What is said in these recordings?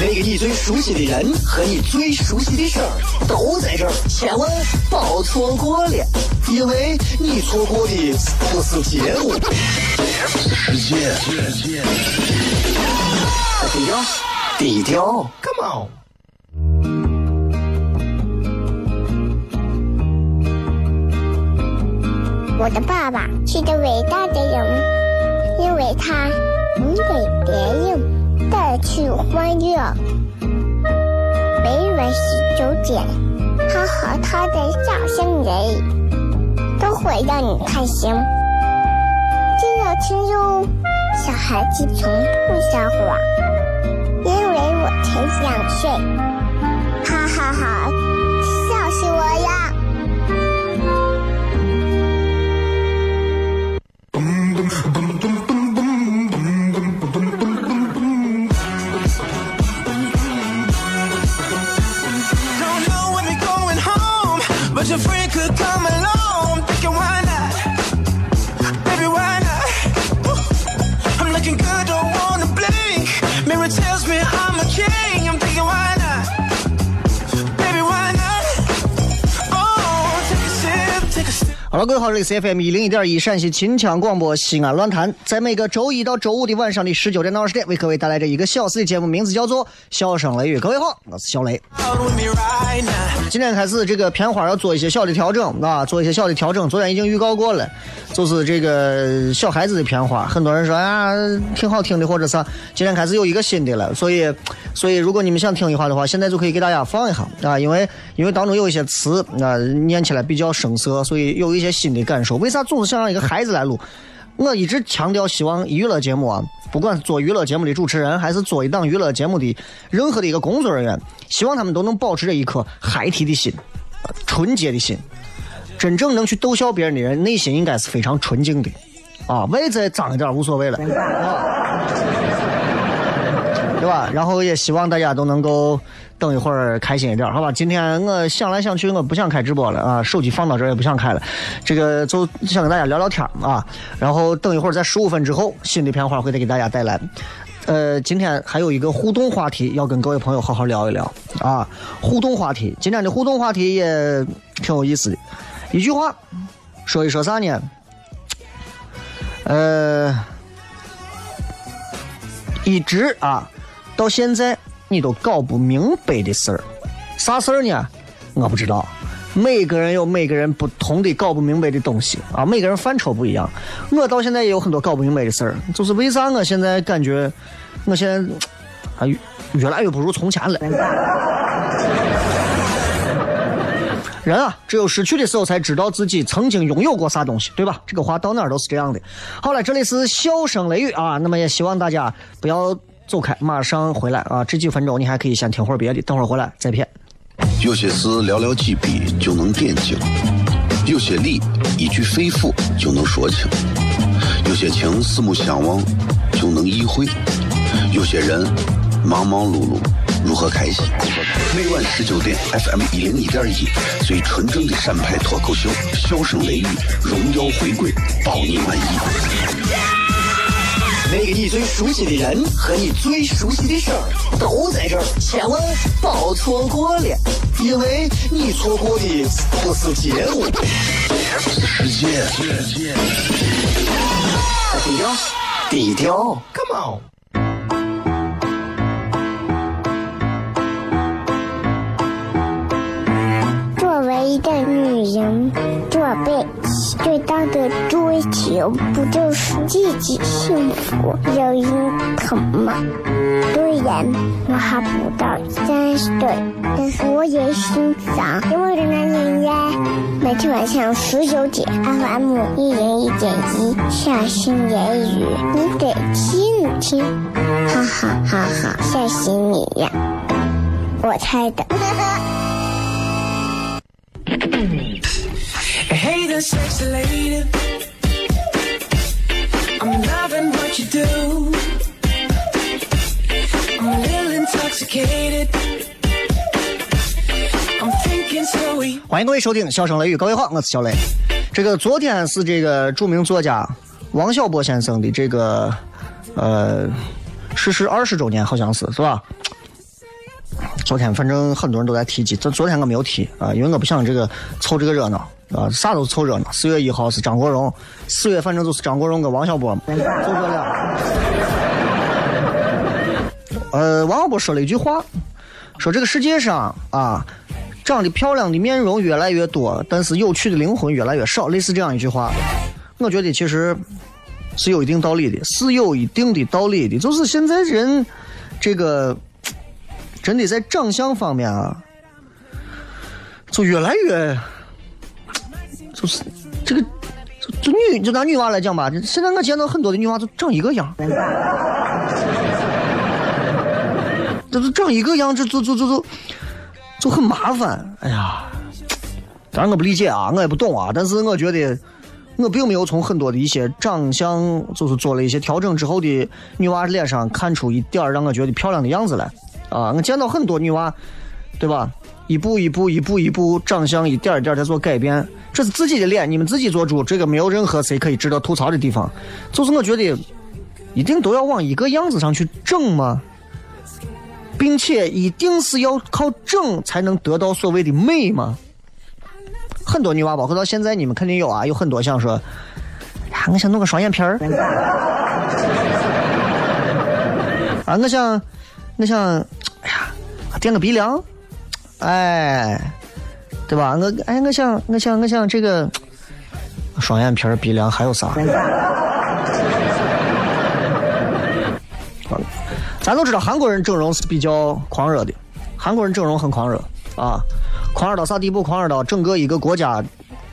那个你最熟悉的人和你最熟悉的事儿都在这儿，千万别错过了，因为你错过的不是节目，世界。低调，低调，Come on。我的爸爸是个伟大的人，因为他能给别人带去欢乐。每晚十九点，他和他的笑声人，都会让你开心。记得听哟，小孩子从不撒谎，因为我才两岁。哈哈哈，笑死我了！Don't 各位好，这里是 FM 一零一点一陕西秦腔广播西安论坛，在每个周一到周五的晚上的十九点到二十点，为各位带来这一个小时的节目，名字叫做《笑声雷雨》。各位好，我是小雷。今天开始，这个片花要做一些小的调整啊，做一些小的调整。昨天已经预告过了，就是这个小孩子的片花，很多人说啊挺好听的，或者是今天开始有一个新的了，所以所以如果你们想听一下的话，现在就可以给大家放一下啊，因为因为当中有一些词啊念起来比较生涩，所以有一些新的感受。为啥总是想让一个孩子来录？我一直强调，希望娱乐节目啊，不管是做娱乐节目的主持人，还是做一档娱乐节目的任何的一个工作人员，希望他们都能保持着一颗孩提的心，呃纯洁的心。真正能去逗笑别人的人，内心应该是非常纯净的，啊，外在脏一点无所谓了，啊，对吧？然后也希望大家都能够等一会儿开心一点，好吧？今天我想来想去，我不想开直播了啊，手机放到这儿也不想开了，这个就想跟大家聊聊天啊。然后等一会儿在十五分之后，新的片花会再给大家带来。呃，今天还有一个互动话题要跟各位朋友好好聊一聊啊。互动话题，今天的互动话题也挺有意思的，一句话说一说啥呢？呃，一直啊，到现在你都搞不明白的事儿，啥事儿呢？我不知道。每个人有每个人不同的搞不明白的东西啊，每个人范畴不一样。我到现在也有很多搞不明白的事儿，就是为啥我现在感觉我现在啊越来越不如从前了。人啊，只有失去的时候才知道自己曾经拥有过啥东西，对吧？这个话到哪儿都是这样的。好了，这里是笑声雷雨啊，那么也希望大家不要走开，马上回来啊！这几分钟你还可以先听会儿别的，等会儿回来再骗。有些事寥寥几笔就能点睛，有些理一句肺腑就能说清，有些情四目相望就能意会，有些人忙忙碌碌如何开心？每晚十九点，FM 一零一点一，最纯正的陕派脱口秀，笑声雷雨，荣耀回归，包你满意。那个你最熟悉的人和你最熟悉的事儿都在这儿，千万别错过了，因为你错过的不是节目，低调，低调，Come on。作为一个女人，这辈子最大的追求不就是自己幸福、有人疼吗？虽然我还不到三十岁，但是我也心脏因为的男人呀。每天晚上十九点，FM 一人一点一，下心言语，你得听听，哈哈哈哈，吓死你呀！我猜的。I hate the sexy lady. I'm loving what you do. I'm a little intoxicated. I'm thinking so we 欢迎各位收听《笑声雷雨》，各位好，我是小雷。这个昨天是这个著名作家王小波先生的这个呃逝世二十周年，好像是是吧？昨天反正很多人都在提及，这昨天我没有提啊，因为我不想这个凑这个热闹啊，啥都凑热闹。四月一号是张国荣，四月反正就是张国荣跟王小波嘛，就这俩。呃，王小波说了一句话，说这个世界上啊，长得漂亮的面容越来越多，但是有趣的灵魂越来越少，类似这样一句话，我觉得其实是有一定道理的，是有一定的道理的。就是现在人这个真的在长相方面啊，就越来越就是这个就就女就拿女娃来讲吧，现在我见到很多的女娃都长一个样。这就长一个样，这就就就就就很麻烦。哎呀，当然我不理解啊，我也不懂啊。但是我觉得，我并没有从很多的一些长相，就是做了一些调整之后的女娃脸上看出一点让我觉得漂亮的样子来。啊，我见到很多女娃，对吧？一步一步、一步一步，长相一点一点在做改变。这是自己的脸，你们自己做主，这个没有任何谁可以值得吐槽的地方。就是我觉得，一定都要往一个样子上去整吗？并且一定是要靠整才能得到所谓的美吗？很多女娃，包括到现在，你们肯定有啊，有很多想说，呀，我想弄个双眼皮儿，啊，我想，我想，哎呀，垫个鼻梁，哎，对吧？我，哎，我想，我想，我想这个双眼皮儿、鼻梁还有啥？咱都知道韩国人整容是比较狂热的，韩国人整容很狂热啊，狂热到啥地步？狂热到整个一个国家，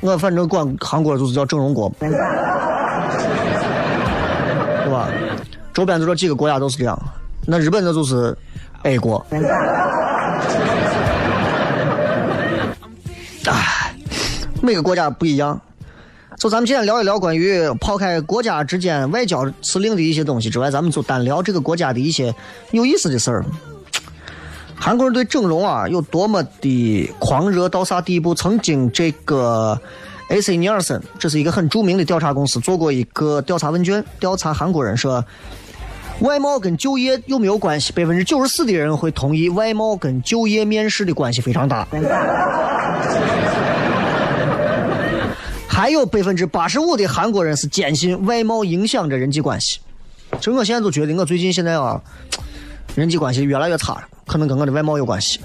我反正管韩国就是叫整容国，对吧？周边就这几个国家都是这样，那日本那就是 A 国。每个国家不一样。就咱们今天聊一聊关于抛开国家之间外交司令的一些东西之外，咱们就单聊这个国家的一些有意思的事儿。韩国人对整容啊有多么的狂热到啥地步？曾经这个 AC 尼尔森，这是一个很著名的调查公司，做过一个调查问卷，调查韩国人说外貌跟就业有没有关系？百分之九十四的人会同意外貌跟就业面试的关系非常大。还有百分之八十五的韩国人是坚信外貌影响着人际关系。就我现在都觉得，我最近现在啊，人际关系越来越差了，可能跟我的外貌有关系。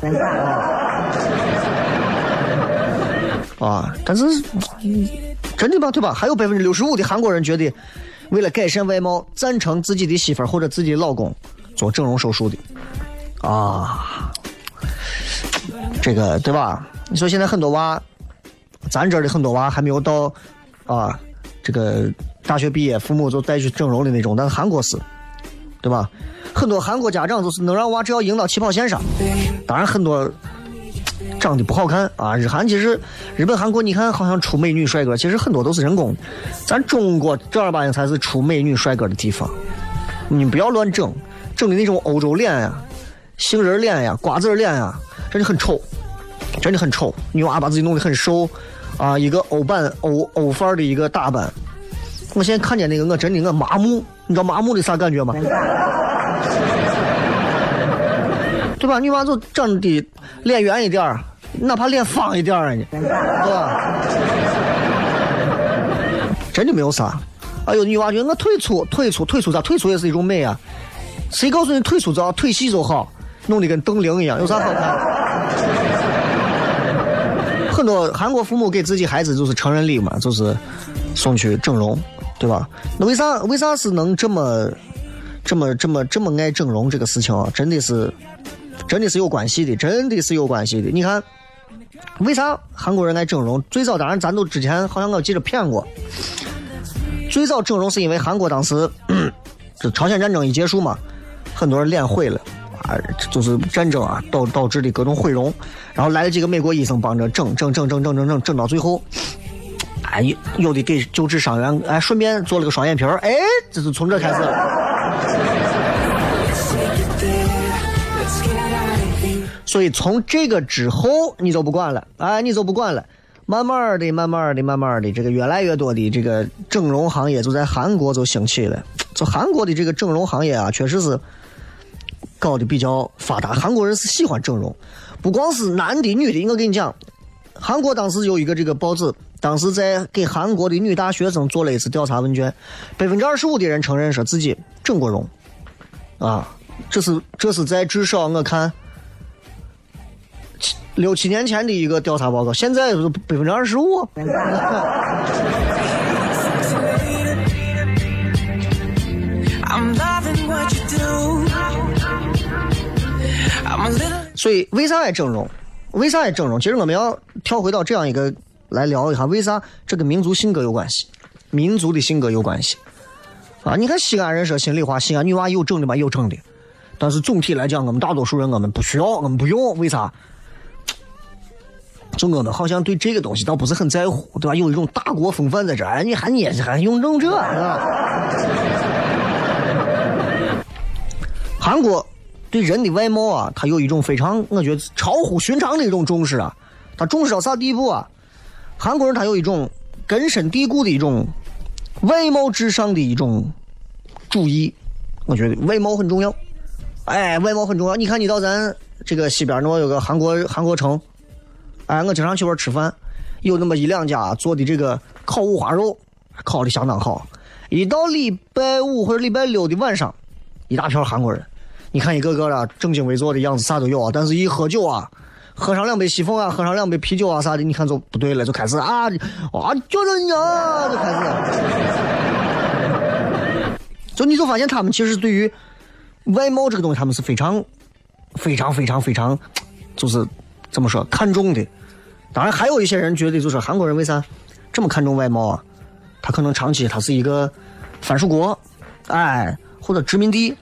啊，但是真的吧，对吧？还有百分之六十五的韩国人觉得，为了改善外貌，赞成自己的媳妇或者自己的老公做整容手术的。啊，这个对吧？你说现在很多娃。咱这儿的很多娃还没有到，啊，这个大学毕业，父母就带去整容的那种。但是韩国是，对吧？很多韩国家长就是能让娃只要赢到起跑线上。当然很多长得不好看啊。日韩其实，日本、韩国你看好像出美女帅哥，其实很多都是人工。咱中国正儿八经才是出美女帅哥的地方。你不要乱整，整的那种欧洲脸呀、杏仁脸呀、瓜子脸呀，真的很丑，真的很丑。女娃把自己弄得很瘦。啊，一个欧版欧欧范儿的一个打扮，我现在看见那个，我真的我麻木，你知道麻木的啥感觉吗？对吧？女娃子长得脸圆一点儿，哪怕脸方一点儿呢，对吧？真的没有啥。哎呦，女娃觉得我腿粗，腿粗，腿粗咋？腿粗也是一种美啊。谁告诉你腿粗就要腿细就好？弄得跟邓玲一样，有啥好看？很多韩国父母给自己孩子就是成人礼嘛，就是送去整容，对吧？那为啥为啥是能这么这么这么这么爱整容这个事情啊？真的是真的是有关系的，真的是有关系的。你看，为啥韩国人爱整容？最早当然咱都之前好像我记得骗过，最早整容是因为韩国当时 这朝鲜战争一结束嘛，很多人脸毁了。啊，就是战争啊导导致的各种毁容，然后来了几个美国医生帮着整整整整整整整整到最后，哎，有有的给救治伤员，哎，顺便做了个双眼皮儿，哎，这是从这开始了。所以从这个之后，你就不管了，哎，你就不管了。慢慢的、慢慢的、慢慢的，这个越来越多的这个整容行业就在韩国就兴起了。就韩国的这个整容行业啊，确实是搞得比较发达。韩国人是喜欢整容，不光是男的、女的。我跟你讲，韩国当时有一个这个报纸，当时在给韩国的女大学生做了一次调查问卷，百分之二十五的人承认说自己整过容，啊，这是这是在至少我看。六七年前的一个调查报告，现在是百分之二十五。所以为啥爱整容？为啥爱整容？其实我们要跳回到这样一个来聊一下，为啥这跟民族性格有关系？民族的性格有关系啊！你看西安人说心里话，西安女娃有整的吗？有整的，但是总体来讲，我们大多数人我们不需要，我们不用，为啥？就我们好像对这个东西倒不是很在乎，对吧？有一种大国风范在这儿，你还你还用整这？韩国对人的外貌啊，他有一种非常我觉得超乎寻常的一种重视啊。他重视到啥地步啊？韩国人他有一种根深蒂固的一种外貌至上的一种主义，我觉得外貌很重要。哎，外貌很重要。你看，你到咱这个西边那有个韩国韩国城。哎，我经常去玩吃饭，有那么一两家做的这个烤五花肉，烤的相当好。一到礼拜五或者礼拜六的晚上，一大票韩国人，你看一个个的正襟危坐的样子，啥都有啊。但是一喝酒啊，喝上两杯西凤啊，喝上两杯啤酒啊啥的，你看就不对了，就开始啊啊，就是你啊，就开始。就你就发现他们其实对于外貌这个东西，他们是非常、非常、非常、非常，就是怎么说看重的。当然，还有一些人觉得，就是韩国人为啥这么看重外貌啊？他可能长期他是一个藩属国，哎，或者殖民地，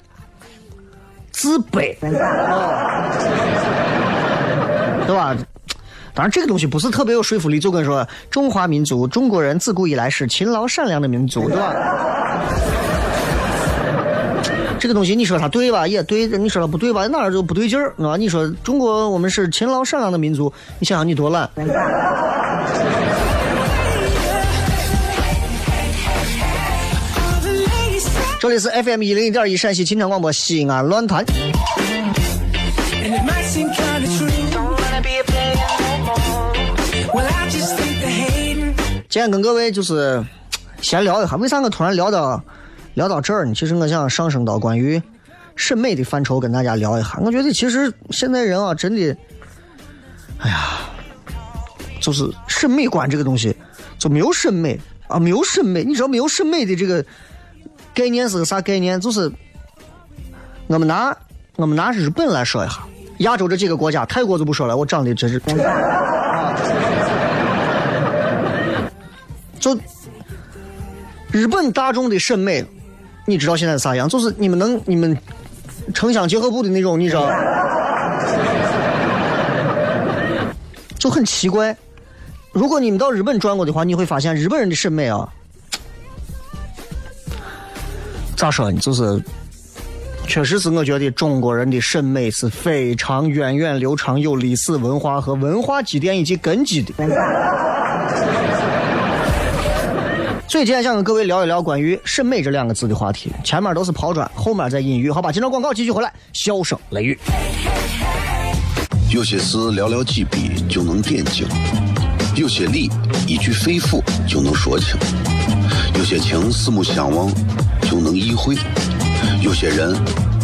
自卑，对吧？当然，这个东西不是特别有说服力。就跟说，中华民族，中国人自古以来是勤劳善良的民族，对吧？这个东西你说它对吧？也对，你说它不对吧？哪儿就不对劲儿，啊？你说中国我们是勤劳善良的民族，你想想你多懒。这里是 FM 一零一点一陕西秦腔广播西安论坛。今天跟各位就是闲聊一下，为啥我突然聊到？聊到这儿呢，其实我想上升到关于审美的范畴，跟大家聊一下。我觉得其实现在人啊，真的，哎呀，就是审美观这个东西就没有审美啊，没有审美。你知道没有审美的这个概念是个啥概念？就是我们拿我们拿日本来说一下，亚洲这几个国家，泰国就不说了，我长得真是，就日本大众的审美。你知道现在啥样？就是你们能你们城乡结合部的那种，你知道，就很奇怪。如果你们到日本转过的话，你会发现日本人的审美啊，咋说呢？就是，确实是我觉得中国人的审美是非常源远流长、有历史文化和文化积淀以及根基的。所以今天想跟各位聊一聊关于审美这两个字的话题，前面都是抛砖，后面再引玉，好吧？今朝广告继续回来，笑声雷雨。有些事寥寥几笔就能点睛，有些理一句肺腑就能说清，有些情四目相望就能意会，有些人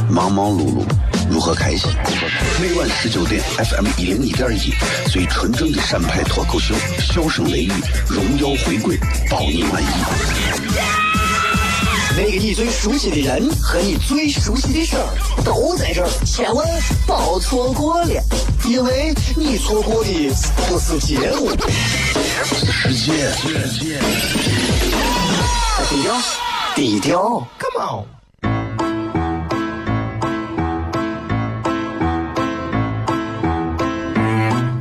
忙忙碌碌。如何开心？每晚十九点，FM 一零一点一，最纯正的陕派脱口秀，笑声雷雨，荣耀回归，包你满意。那个你最熟悉的人和你最熟悉的事儿都在这儿，千万别错过了，因为你错过的不是节目，世界。低调，低调，Come on。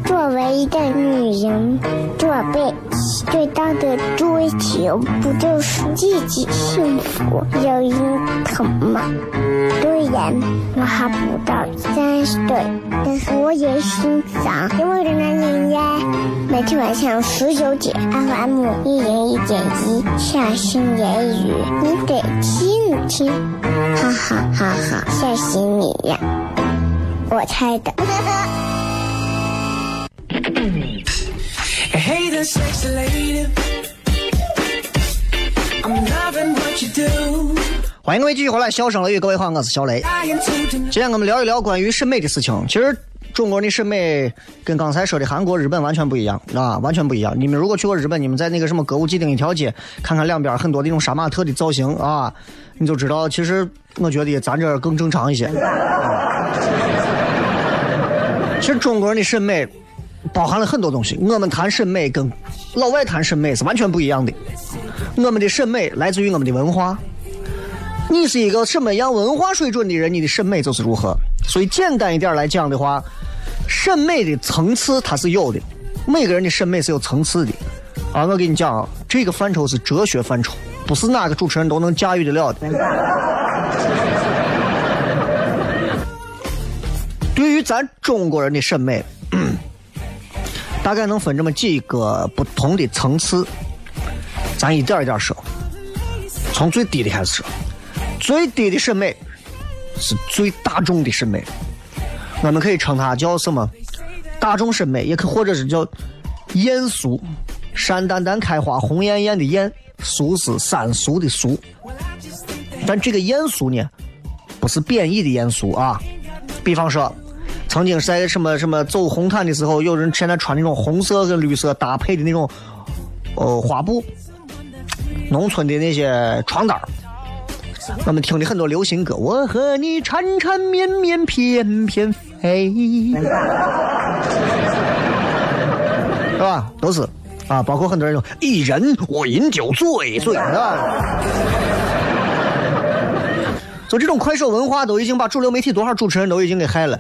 作为一个女人，做背。最大的追求不就是自己幸福、有人疼吗？虽然我还不到三十岁，但是我也心脏因为的男人呀。每天晚上十九点，FM 一零一点一，下心言语，你得听听，哈哈哈哈，吓死你呀！我猜的。Hey there, sexy lady. I'm loving what you do. 欢迎各位继续回来，笑声雷雨，各位好，我是小雷。今天我们聊一聊关于审美的事情。其实中国人的审美跟刚才说的韩国、日本完全不一样啊，完全不一样。你们如果去过日本，你们在那个什么歌舞伎町一条街，看看两边很多的那种杀马特的造型啊，你就知道，其实我觉得咱这更正常一些。其实中国人的审美包含了很多东西，我们谈审美跟老外谈审美是完全不一样的。我们的审美来自于我们的文化，你是一个什么样文化水准的人，你的审美就是如何。所以简单一点来讲的话，审美的层次它是有的，每个人的审美是有层次的。啊，我跟你讲啊，这个范畴是哲学范畴，不是哪个主持人都能驾驭得了的。对于咱中国人的审美，大概能分这么几个不同的层次，咱一点一点说，从最低的开始说。最低的审美是最大众的审美，我们可以称它叫什么？大众审美，也可或者是叫艳俗。山丹丹开花红艳艳的艳，俗是三俗的俗。但这个艳俗呢，不是贬义的艳俗啊。比方说，曾经在什么什么走红毯的时候，有人现在穿那种红色跟绿色搭配的那种，呃，花布，农村的那些床单我们听的很多流行歌，我和你缠缠绵绵，翩翩飞，是吧？都是啊，包括很多人说一人我饮酒醉醉，是吧？就这种快手文化都已经把主流媒体多少主持人都已经给害了，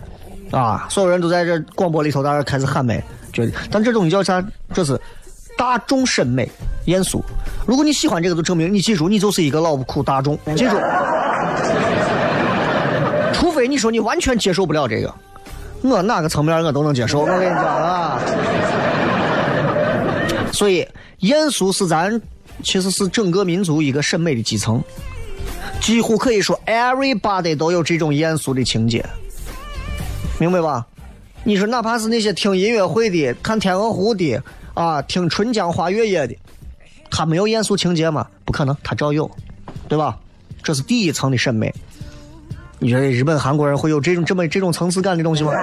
啊，所有人都在这广播里头在这开始喊麦，觉得，但这东西叫啥？这是大众审美艳俗。如果你喜欢这个，就证明你记住，你就是一个老苦大众，记住。除非你说你完全接受不了这个，我哪个层面我都能接受。我跟你讲啊，所以艳俗是咱其实是整个民族一个审美的基层，几乎可以说 everybody 都有这种艳俗的情节，明白吧？你说哪怕是那些听音乐会的、看天鹅湖的啊、听春江花月夜的，他没有艳俗情节吗？不可能，他照有，对吧？这是第一层的审美。你觉得日本、韩国人会有这种这么这种层次感的东西吗？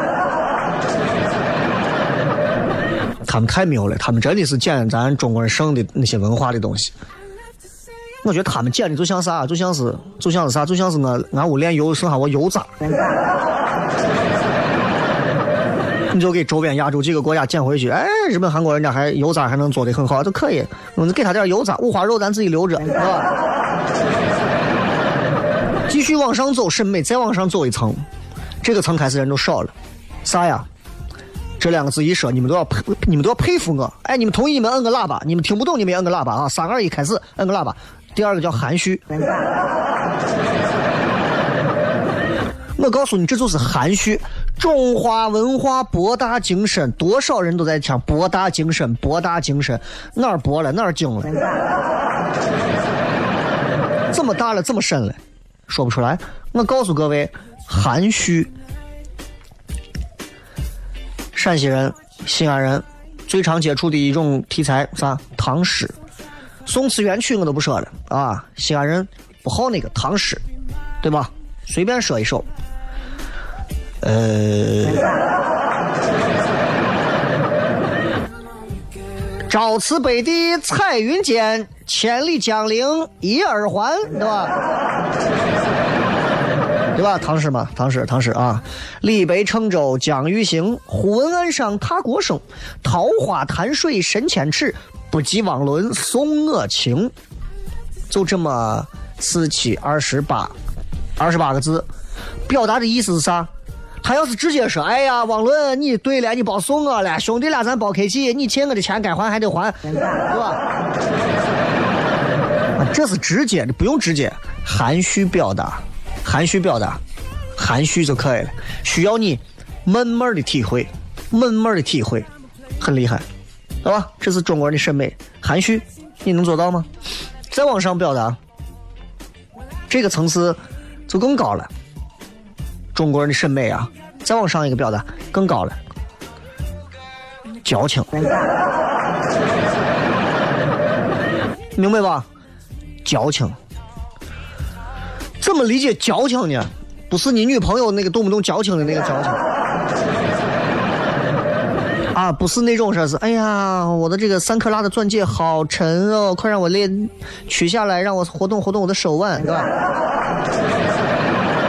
他们太牛了，他们真的是捡咱中国人剩的那些文化的东西。我觉得他们捡的就像啥，就像是就像是啥，就像是我俺屋炼油剩下我油渣，你就给周边亚洲几个国家捡回去。哎，日本、韩国人家还油渣还能做的很好，都可以。我们给他点油渣，五花肉咱自己留着，是吧？继续往上走，审美再往上走一层，这个层开始人都少了，啥呀？这两个字一说，你们都要佩，你们都要佩服我。哎，你们同意你们摁个喇叭，你们听不懂你们也摁个喇叭啊！三二一，开始摁个喇叭。第二个叫含蓄，我告诉你，这就是含蓄。中华文化博大精深，多少人都在讲博大精深，博大精深，哪儿博了哪儿精了？怎么大了这么深了？说不出来。我告诉各位，含蓄。陕西人、西安人最常接触的一种题材啥？唐诗。宋词元曲我都不说了啊，西安人不好那个唐诗，对吧？随便说一首。呃，朝辞北帝彩云间，千里江陵一耳环，对吧？对吧？唐诗嘛，唐诗，唐诗啊！李白乘舟将欲行，忽闻岸上踏歌声。桃花潭水深千尺，不及汪伦送我情。就这么四七二十八，二十八个字，表达的意思是啥？他要是直接说，哎呀，王伦，你对了，你别送我了，兄弟俩咱包客气，你欠我的钱该还还得还，对吧？这是直接的，不用直接，含蓄表达，含蓄表达，含蓄就可以了。需要你慢慢的体会，慢慢的体会，很厉害，对吧？这是中国人的审美，含蓄，你能做到吗？再往上表达，这个层次就更高了。中国人的审美啊，再往上一个表达更高了，矫情，明白吧？矫情，怎么理解矫情呢？不是你女朋友那个动不动矫情的那个矫情 啊，不是那种说是，哎呀，我的这个三克拉的钻戒好沉哦，快让我练取下来，让我活动活动我的手腕，对吧？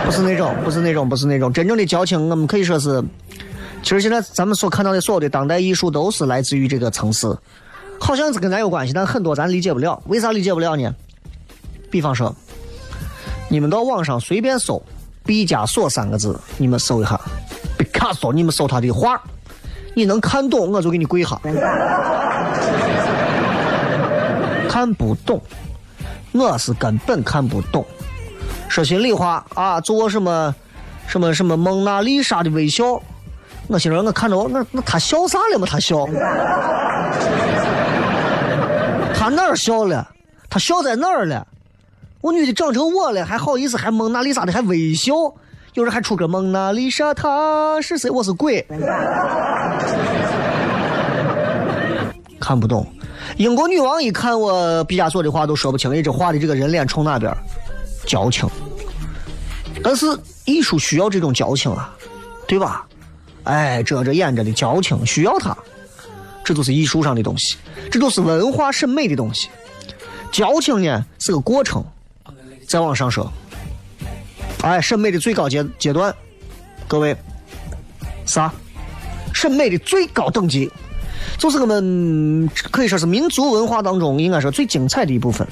不是那种，不是那种，不是那种，真正的矫情，我们可以说是，其实现在咱们所看到的所有的当代艺术都是来自于这个层次，好像是跟咱有关系，但很多咱理解不了，为啥理解不了呢？比方说，你们到网上随便搜“毕加索”三个字，你们搜一下，毕卡索，你们搜他的画，你能看懂，我就给你跪下。看不懂，我是根本看不懂。说心里话啊，做什么什么什么蒙娜丽莎的微笑，我心说我看着我那那他笑啥了嘛？他笑，他哪儿笑了？他笑在哪儿了？我女的长成我了，还好意思还蒙娜丽莎的还微笑，有人还出个蒙娜丽莎，她是谁？我是鬼，看不懂。英国女王一看我毕加索的话都说不清，哎，这画的这个人脸冲哪边？矫情。但是艺术需要这种矫情啊，对吧？哎，遮着掩着的矫情需要它，这都是艺术上的东西，这都是文化审美的东西。矫情呢是个过程。再往上说，哎，审美的最高阶阶段，各位，啥？审美的最高等级，就是我们可以说是民族文化当中应该说最精彩的一部分。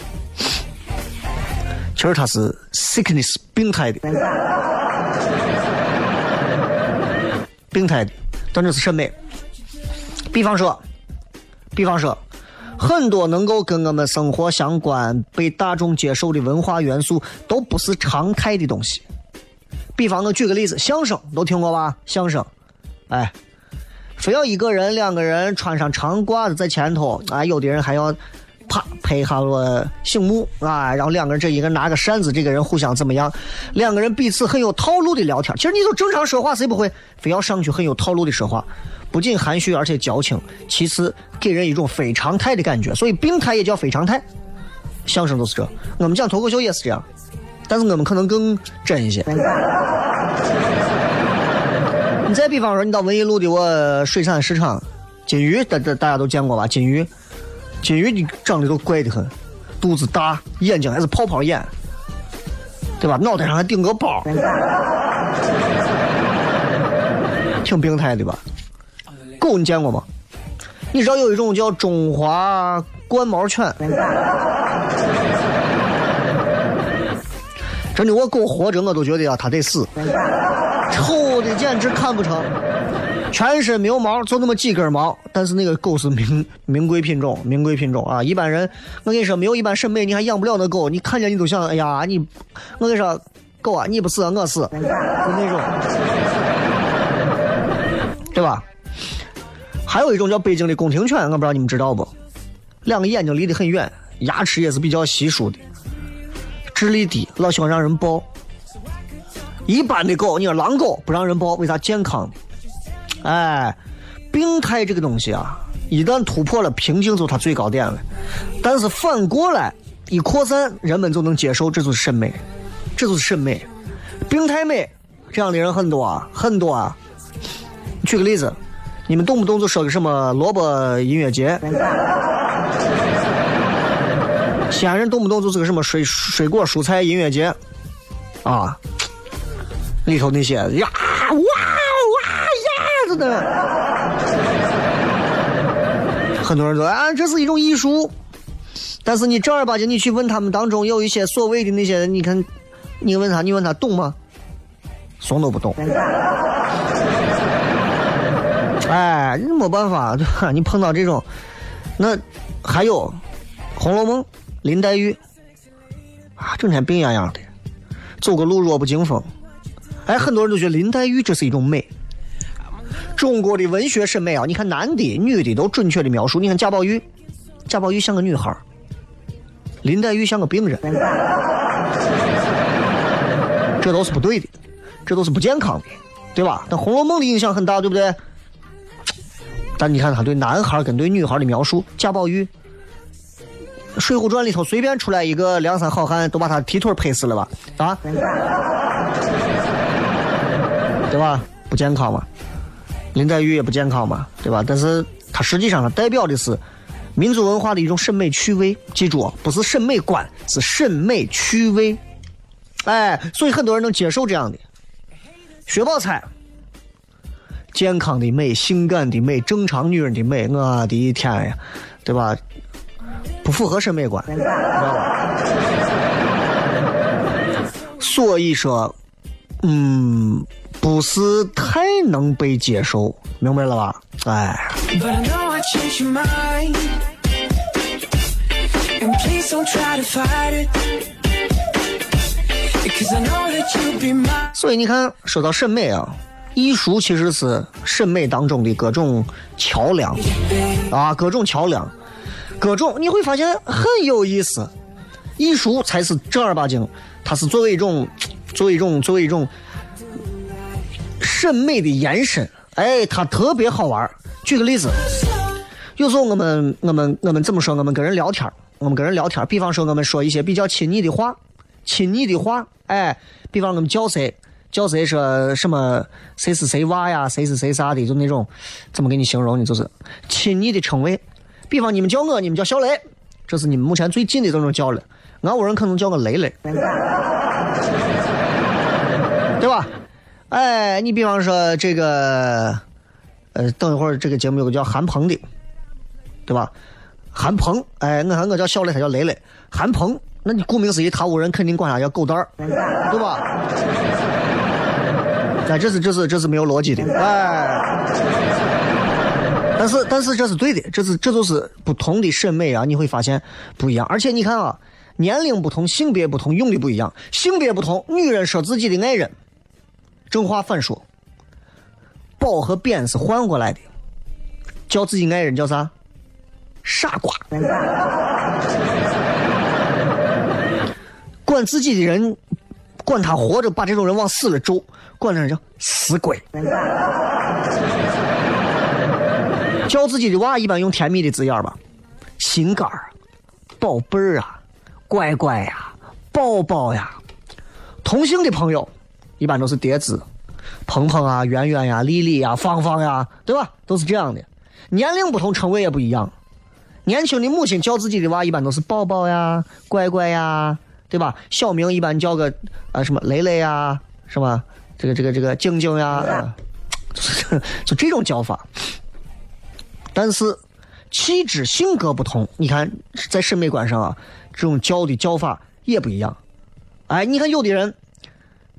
其实它是 sickness 病态的，病态的，但这是审美。比方说，比方说。很多能够跟我们生活相关、被大众接受的文化元素，都不是常态的东西。比方，我举个例子，相声都听过吧？相声，哎，非要一个人、两个人穿上长褂子在前头，啊，有的人还要啪拍一下我醒目啊，然后两个人这一个拿个扇子，这个人互相怎么样？两个人彼此很有套路的聊天。其实你就正常说话，谁不会非要上去很有套路的说话？不仅含蓄，而且矫情，其次给人一种非常态的感觉，所以病态也叫非常态。相声都是这，我们讲脱口秀也是这样，但是我们可能更真一些。你再比方说，你到文艺路的我水产市场，金鱼，大大大家都见过吧？金鱼，金鱼你长得都怪得很，肚子大，眼睛还是泡泡眼，对吧？脑袋上还顶个包，挺病态的吧？狗你见过吗？你知道有一种叫中华冠毛犬，真的，我狗活着我都觉得啊，它得死，丑的简直看不成，全身没有毛，就那么几根毛，但是那个狗是名名贵品种，名贵品种啊！一般人，我跟你说，没有一般审美，你还养不了那狗，你看见你都想，哎呀，你，我跟你说，狗啊，你不死我死，就那种，对吧？还有一种叫北京的宫廷犬，我不知道你们知道不？两个眼睛离得很远，牙齿也是比较稀疏的，智力低，老喜欢让人抱。一般的狗，你说狼狗不让人抱，为啥？健康。哎，病态这个东西啊，一旦突破了瓶颈，就它最高点了。但是反过来一扩散，人们就能接受，这就是审美，这就是审美。病态美这样的人很多啊，很多啊。举个例子。你们动不动就说个什么萝卜音乐节，西安人动不动就是个什么水水果蔬菜音乐节，啊，里头那些呀很多人说啊这是一种艺术，但是你正儿八经你去问他们当中有一些所谓的那些，你看，你问他你问他懂吗？怂都不懂。哎，你没办法，你碰到这种，那还有《红楼梦》林黛玉啊，整天病怏怏的，走个路弱不禁风。哎，很多人都觉得林黛玉这是一种美。中国的文学审美啊，你看男的、女的都准确的描述。你看贾宝玉，贾宝玉像个女孩林黛玉像个病人，这都是不对的，这都是不健康的，对吧？但《红楼梦》的影响很大，对不对？但你看他对男孩跟对女孩的描述，贾宝玉，《水浒传》里头随便出来一个梁山好汉，都把他踢腿拍死了吧？啊，对吧？不健康嘛。林黛玉也不健康嘛，对吧？但是它实际上它代表的是民族文化的一种审美趣味，记住，不是审美观，是审美趣味。哎，所以很多人能接受这样的。薛宝钗，健康的美，性感的美，正常女人的美，我的天呀，对吧？不符合审美观，知道吧？所以说，嗯。不是太能被接受，明白了吧？哎。所以你看，说到审美啊，艺术其实是审美当中的各种桥梁啊，各种桥梁，各种你会发现很有意思。艺术才是正儿八经，它是作为一种，作为一种，作为一种。审美的延伸，哎，它特别好玩。举个例子，有时候我们我们我们怎么说？我们跟人聊天我们跟人聊天比方说我们说一些比较亲昵的话，亲昵的话，哎，比方我们叫谁，叫谁说什么谁是谁娃呀，谁是谁啥的，就那种怎么给你形容呢？就是亲昵的称谓。比方你们叫我，你们叫小雷，这是你们目前最近的这种叫了。俺屋人可能叫我雷雷，对吧？哎，你比方说这个，呃，等一会儿这个节目有个叫韩鹏的，对吧？韩鹏，哎，我看我叫小磊，他叫雷磊。韩鹏，那你顾名思义，他屋人肯定管他叫狗蛋儿，对吧？哎，这是这是这是没有逻辑的，哎。但是但是这是对的，这是这就是不同的审美啊，你会发现不一样。而且你看啊，年龄不同，性别不同，用的不一样。性别不同，女人说自己的爱人。正话反说，褒和贬是换过来的，叫自己爱人叫啥？傻瓜。管自己的人，管他活着把这种人往死了咒，管那人叫死鬼。叫自己的娃一般用甜蜜的字眼吧，心肝儿、宝贝儿啊、乖乖呀、宝宝呀。同性的朋友。一般都是叠字，鹏鹏啊、圆圆呀、丽丽呀、芳芳呀，对吧？都是这样的。年龄不同，称谓也不一样。年轻的母亲叫自己的娃，一般都是宝宝呀、乖乖呀，对吧？小名一般叫个啊什么雷雷呀，是吧？这个这个这个静静呀，就这种叫法。但是气质性格不同，你看在审美观上啊，这种叫的叫法也不一样。哎，你看有的人。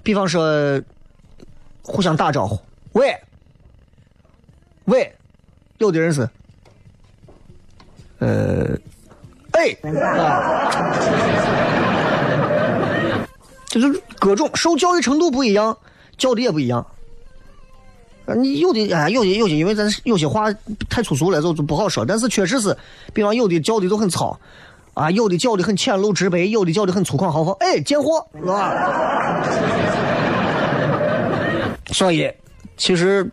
比方说，互相打招呼，喂，喂，有的人是，呃，哎，就是各种受教育程度不一样，叫的也不一样。你有的哎，有的有些，因为咱有些话太粗俗了，就就不好说。但是确实是，比方有的叫的都很糙。啊，有的叫的很浅露直白，有的叫的很粗犷豪放。哎，贱货，是吧？所以，其实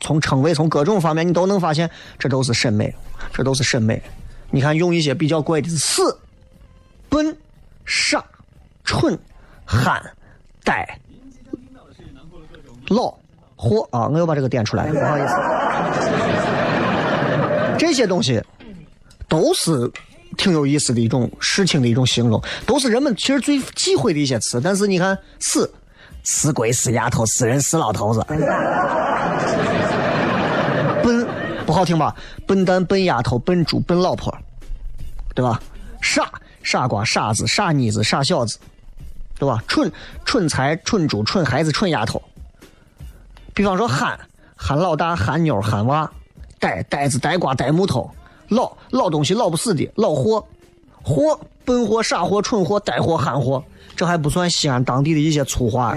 从称谓，从各种方面，你都能发现，这都是审美，这都是审美。你看，用一些比较怪的词、笨、傻、蠢、憨、呆、老、货啊！我又把这个点出来，不好意思。这些东西都是。挺有意思的一种事情的一种形容，都是人们其实最忌讳的一些词。但是你看，死死鬼、死丫头、死人、死老头子，笨不好听吧？笨蛋、笨丫头、笨猪、笨老婆，对吧？傻傻瓜、傻子、傻妮子、傻小子，对吧？蠢蠢材、蠢猪、蠢孩子、蠢丫头。比方说憨憨老大，憨妞，憨娃，呆呆子，呆瓜，呆木头，老老东西老不死的，老货，货，笨货，傻货，蠢货，呆货，憨货，这还不算西安当地的一些粗话。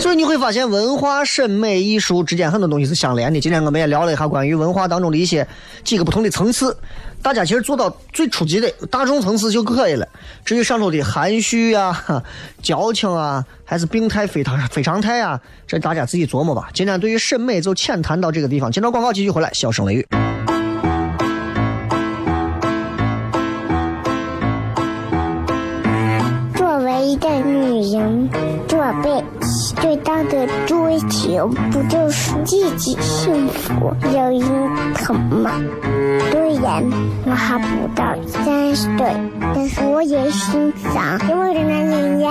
所以你会发现，文化、审美、艺术之间很多东西是相连的。今天我们也聊了一下关于文化当中的一些几个不同的层次，大家其实做到最初级的大众层次就可以了。至于上头的含蓄啊、矫情啊，还是病态非常非常态啊，这大家自己琢磨吧。今天对于审美就浅谈到这个地方。接着广告继续回来，笑声雷雨。作为一个女人，做辈子最大的追求，不就是自己幸福、有人疼吗？虽然我还不到三十岁，但是我也心脏因为的男人呀。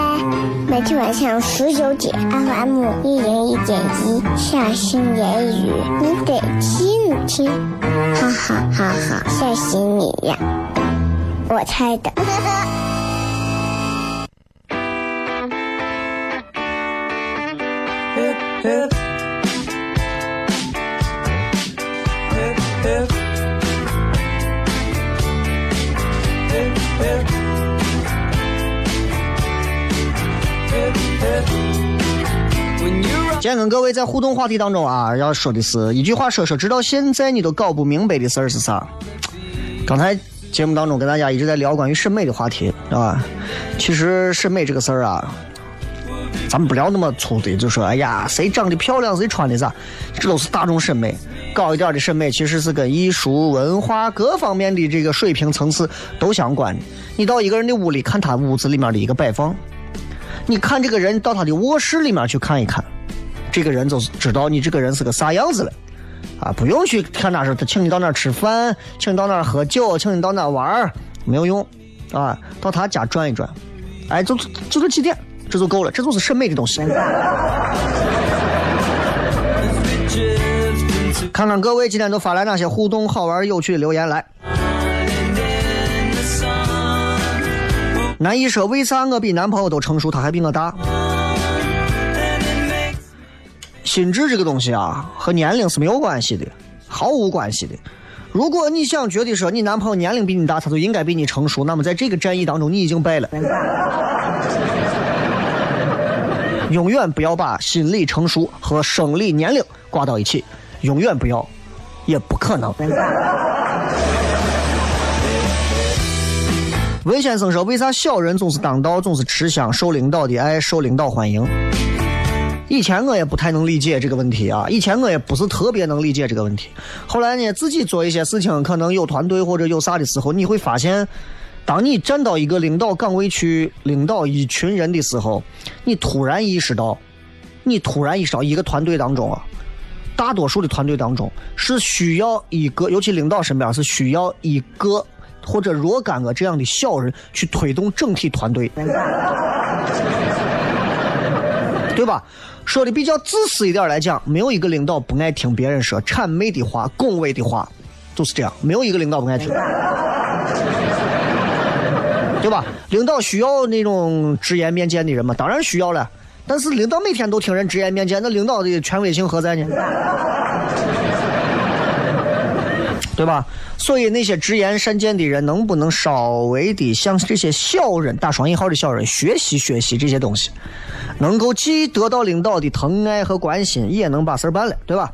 每天晚上十九点，FM 一人一点一，下心言语，你得听听，哈哈哈哈，吓死你呀！我猜的。今天跟各位在互动话题当中啊，要说的是一句话说说，直到现在你都搞不明白的事儿是啥？刚才节目当中跟大家一直在聊关于审美的话题，是吧？其实审美这个事儿啊，咱们不聊那么粗的，就说哎呀，谁长得漂亮，谁穿的啥，这都是大众审美。高一点的审美其实是跟艺术、文化各方面的这个水平层次都相关的。你到一个人的屋里看他屋子里面的一个摆放，你看这个人到他的卧室里面去看一看，这个人就是知道你这个人是个啥样子了。啊，不用去看他说他请你到那儿吃饭，请你到那儿喝酒，请你到那儿玩儿，没有用。啊，到他家转一转，哎，就就这几点，这就够了，这就是审美的东西。看看各位今天都发来哪些互动、好玩、有趣的留言来。男一说：“为啥我比男朋友都成熟，他还比我大？”心智这个东西啊，和年龄是没有关系的，毫无关系的。如果你想觉得说你男朋友年龄比你大，他就应该比你成熟，那么在这个战役当中你已经败了。永远不要把心理成熟和生理年龄挂到一起，永远不要，也不可能。文先生说：“为啥小人总是当道，总是吃香，受领导的爱，受领导欢迎？”以前我也不太能理解这个问题啊，以前我也不是特别能理解这个问题。后来呢，自己做一些事情，可能有团队或者有啥的时候，你会发现，当你站到一个领导岗位去领导一群人的时候，你突然意识到，你突然意识到一个团队当中啊，大多数的团队当中是需要一个，尤其领导身边是需要一个或者若干个这样的小人去推动整体团队，对吧？说的比较自私一点来讲，没有一个领导不爱听别人说谄媚的话、恭维的话，就是这样，没有一个领导不爱听，对吧？领导需要那种直言面见的人吗？当然需要了。但是领导每天都听人直言面见，那领导的权威性何在呢？对吧？所以那些直言善谏的人，能不能稍微的向这些小人（打双引号的小人）学习学习这些东西？能够既得到领导的疼爱和关心，也能把事儿办了，对吧？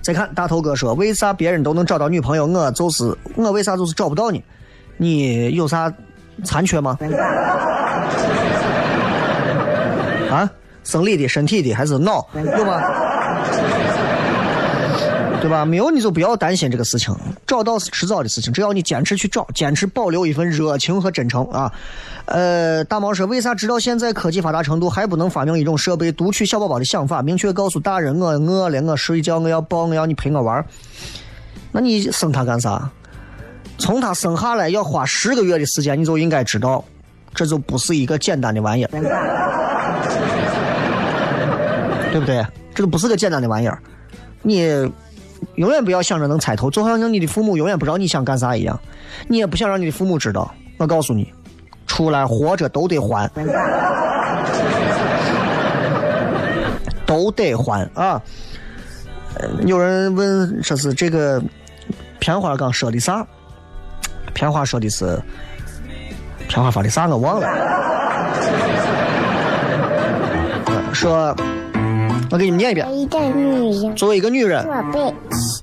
再看大头哥说，为啥别人都能找到女朋友，我就是我为啥就是找不到呢？你有啥残缺吗？啊，生理的、身体的还是脑有吗？对吧？没有你就不要担心这个事情，找到是迟早的事情，只要你坚持去找，坚持保留一份热情和真诚啊。呃，大毛说，为啥直到现在科技发达程度还不能发明一种设备读取小宝宝的想法，明确告诉大人我饿了，我睡觉，我要抱，我要你陪我玩？那你生他干啥？从他生下来要花十个月的时间，你就应该知道，这就不是一个简单的玩意儿，对不对？这都不是个简单的玩意儿，你。永远不要想着能猜透，就好像你的父母永远不知道你想干啥一样，你也不想让你的父母知道。我告诉你，出来活着都得还。都得还啊。有人问说是这个片花刚说的啥？片花说的是片花发的啥我忘了。说，我给你们念一遍。一个女人作为一个女人，做辈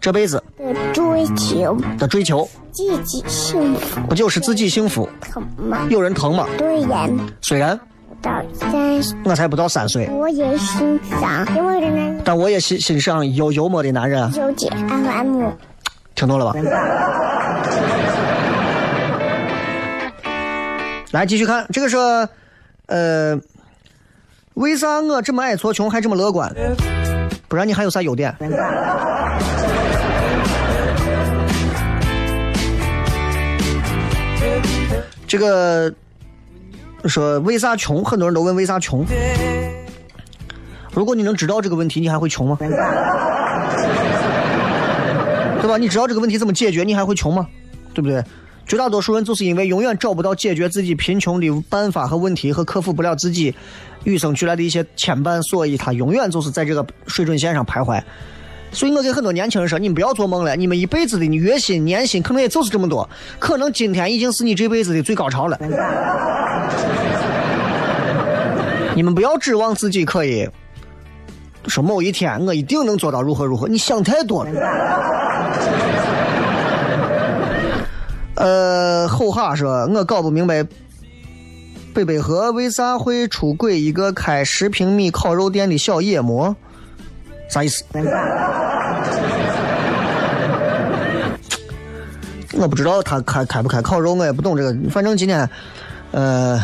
这辈子的追求，的追求自己幸福不就是自己幸福？疼吗？有人疼吗？虽然虽然到三十，我才不到三岁，我也欣赏因为人家但我也欣欣赏有幽默的男人。纠结 FM。听懂了吧？来继续看，这个是，呃，为啥我这么爱搓穷还这么乐观？不然你还有啥优点？这个说为啥穷？很多人都问为啥穷。如果你能知道这个问题，你还会穷吗？对吧？你知道这个问题怎么解决，你还会穷吗？对不对？绝大多数人就是因为永远找不到解决自己贫穷的办法和问题，和克服不了自己与生俱来的一些牵绊，所以他永远就是在这个水准线上徘徊。所以我给很多年轻人说，你们不要做梦了，你们一辈子的月薪、年薪可能也就是这么多，可能今天已经是你这辈子的最高潮了。你们不要指望自己可以说某一天我一定能做到如何如何，你想太多了。呃，后哈说，我搞不明白，北北河为啥会出轨一个开十平米烤肉店的小野模？啥意思？我不知道他开开不开烤肉，我也不懂这个。反正今天，呃，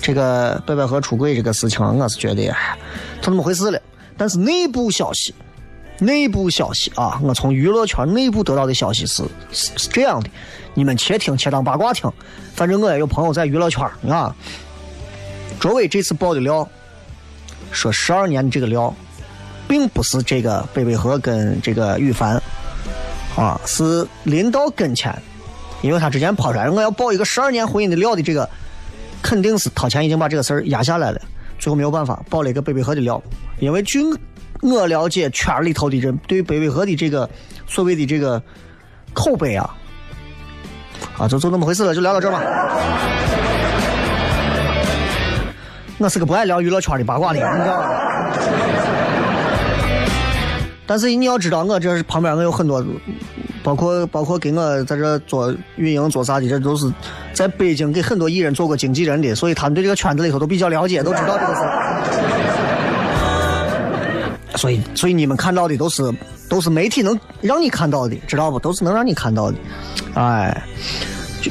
这个白百合出轨这个事情，我是觉得，哎，他怎么回事了？但是内部消息，内部消息啊，我从娱乐圈内部得到的消息是是这样的，你们且听且当八卦听。反正我也有朋友在娱乐圈啊。卓伟这次爆的料，说十二年的这个料，并不是这个北北河跟这个羽凡啊，是临到跟前，因为他之前抛出来我要爆一个十二年婚姻的料的这个，肯定是掏钱已经把这个事儿压下来了，最后没有办法爆了一个北北河的料，因为据我了解圈里头的人对于北北河的这个所谓的这个口碑啊，啊就就那么回事了，就聊到这儿吧。我是个不爱聊娱乐圈的八卦的人，你知道吧？但是你要知道，我这是旁边我有很多，包括包括给我在这做运营做啥的，这都是在北京给很多艺人做过经纪人的，所以他们对这个圈子里头都比较了解，都知道这个事。所以，所以你们看到的都是都是媒体能让你看到的，知道不？都是能让你看到的。哎，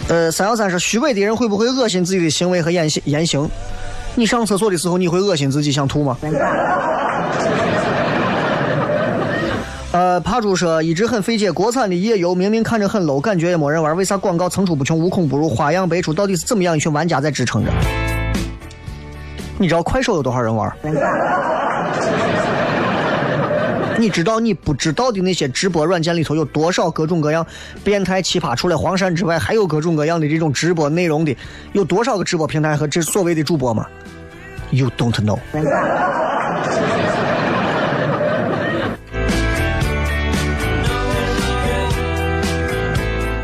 呃，三幺三说，虚伪的人会不会恶心自己的行为和言行言行？你上厕所的时候，你会恶心自己想吐吗？呃，帕猪说一直很费解，国产的夜游明明看着很 low，感觉也没人玩，为啥广告层出不穷，无孔不入，花样百出？到底是怎么样一群玩家在支撑着？你知道快手有多少人玩？你知道你不知道的那些直播软件里头有多少各种各样变态奇葩？除了黄山之外，还有各种各样的这种直播内容的，有多少个直播平台和这所谓的主播吗？You don't know。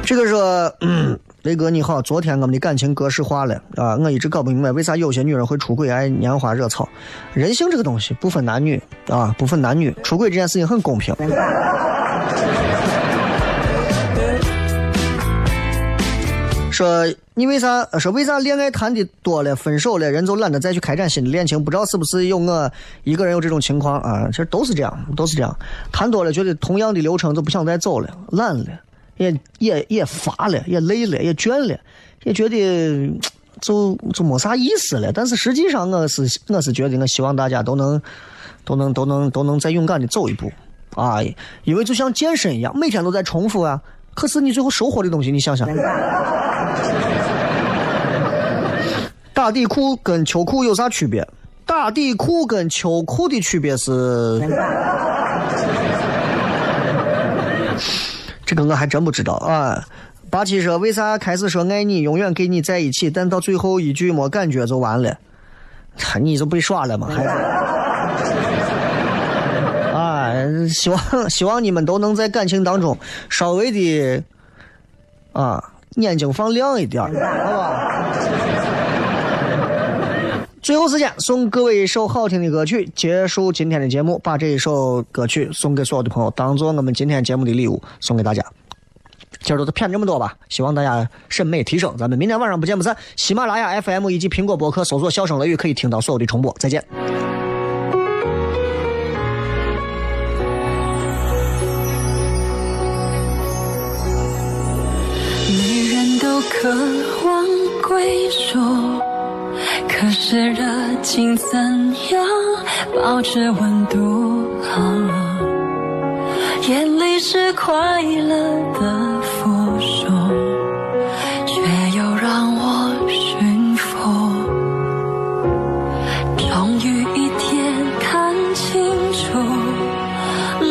这个说，嗯，雷哥你好，昨天我们的感情格式化了啊，我一直搞不明白为啥有些女人会出轨爱拈花惹草。人性这个东西不分男女啊，不分男女，出轨这件事情很公平。说你为啥？说为啥恋爱谈的多了，分手了，人就懒得再去开展新的恋情？不知道是不是有我一个人有这种情况啊？其实都是这样，都是这样。谈多了，觉得同样的流程就不想再走了，懒了，也也也乏了，也累了，也倦了，也觉得就就没啥意思了。但是实际上，我是我是觉得，我希望大家都能都能都能都能再勇敢的走一步啊！因为就像健身一样，每天都在重复啊。可是你最后收获的东西，你想想。打底裤跟秋裤有啥区别？打底裤跟秋裤的区别是，这个我还真不知道啊。八七说为啥开始说爱你，永远跟你在一起，但到最后一句没感觉就完了？你就被耍了吗？还 啊？希望希望你们都能在感情当中稍微的啊眼睛放亮一点，好吧？最后时间送各位一首好听的歌曲，结束今天的节目。把这一首歌曲送给所有的朋友，当做我们今天节目的礼物送给大家。今儿就都骗这么多吧，希望大家审美提升。咱们明天晚上不见不散。喜马拉雅 FM 以及苹果播客搜索“笑声雷雨”可以听到所有的重播。再见。每人都渴望归属，可是热情怎样保持温度眼泪是快乐的复数却又让我驯服。终于一天看清楚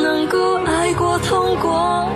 能够爱过痛过。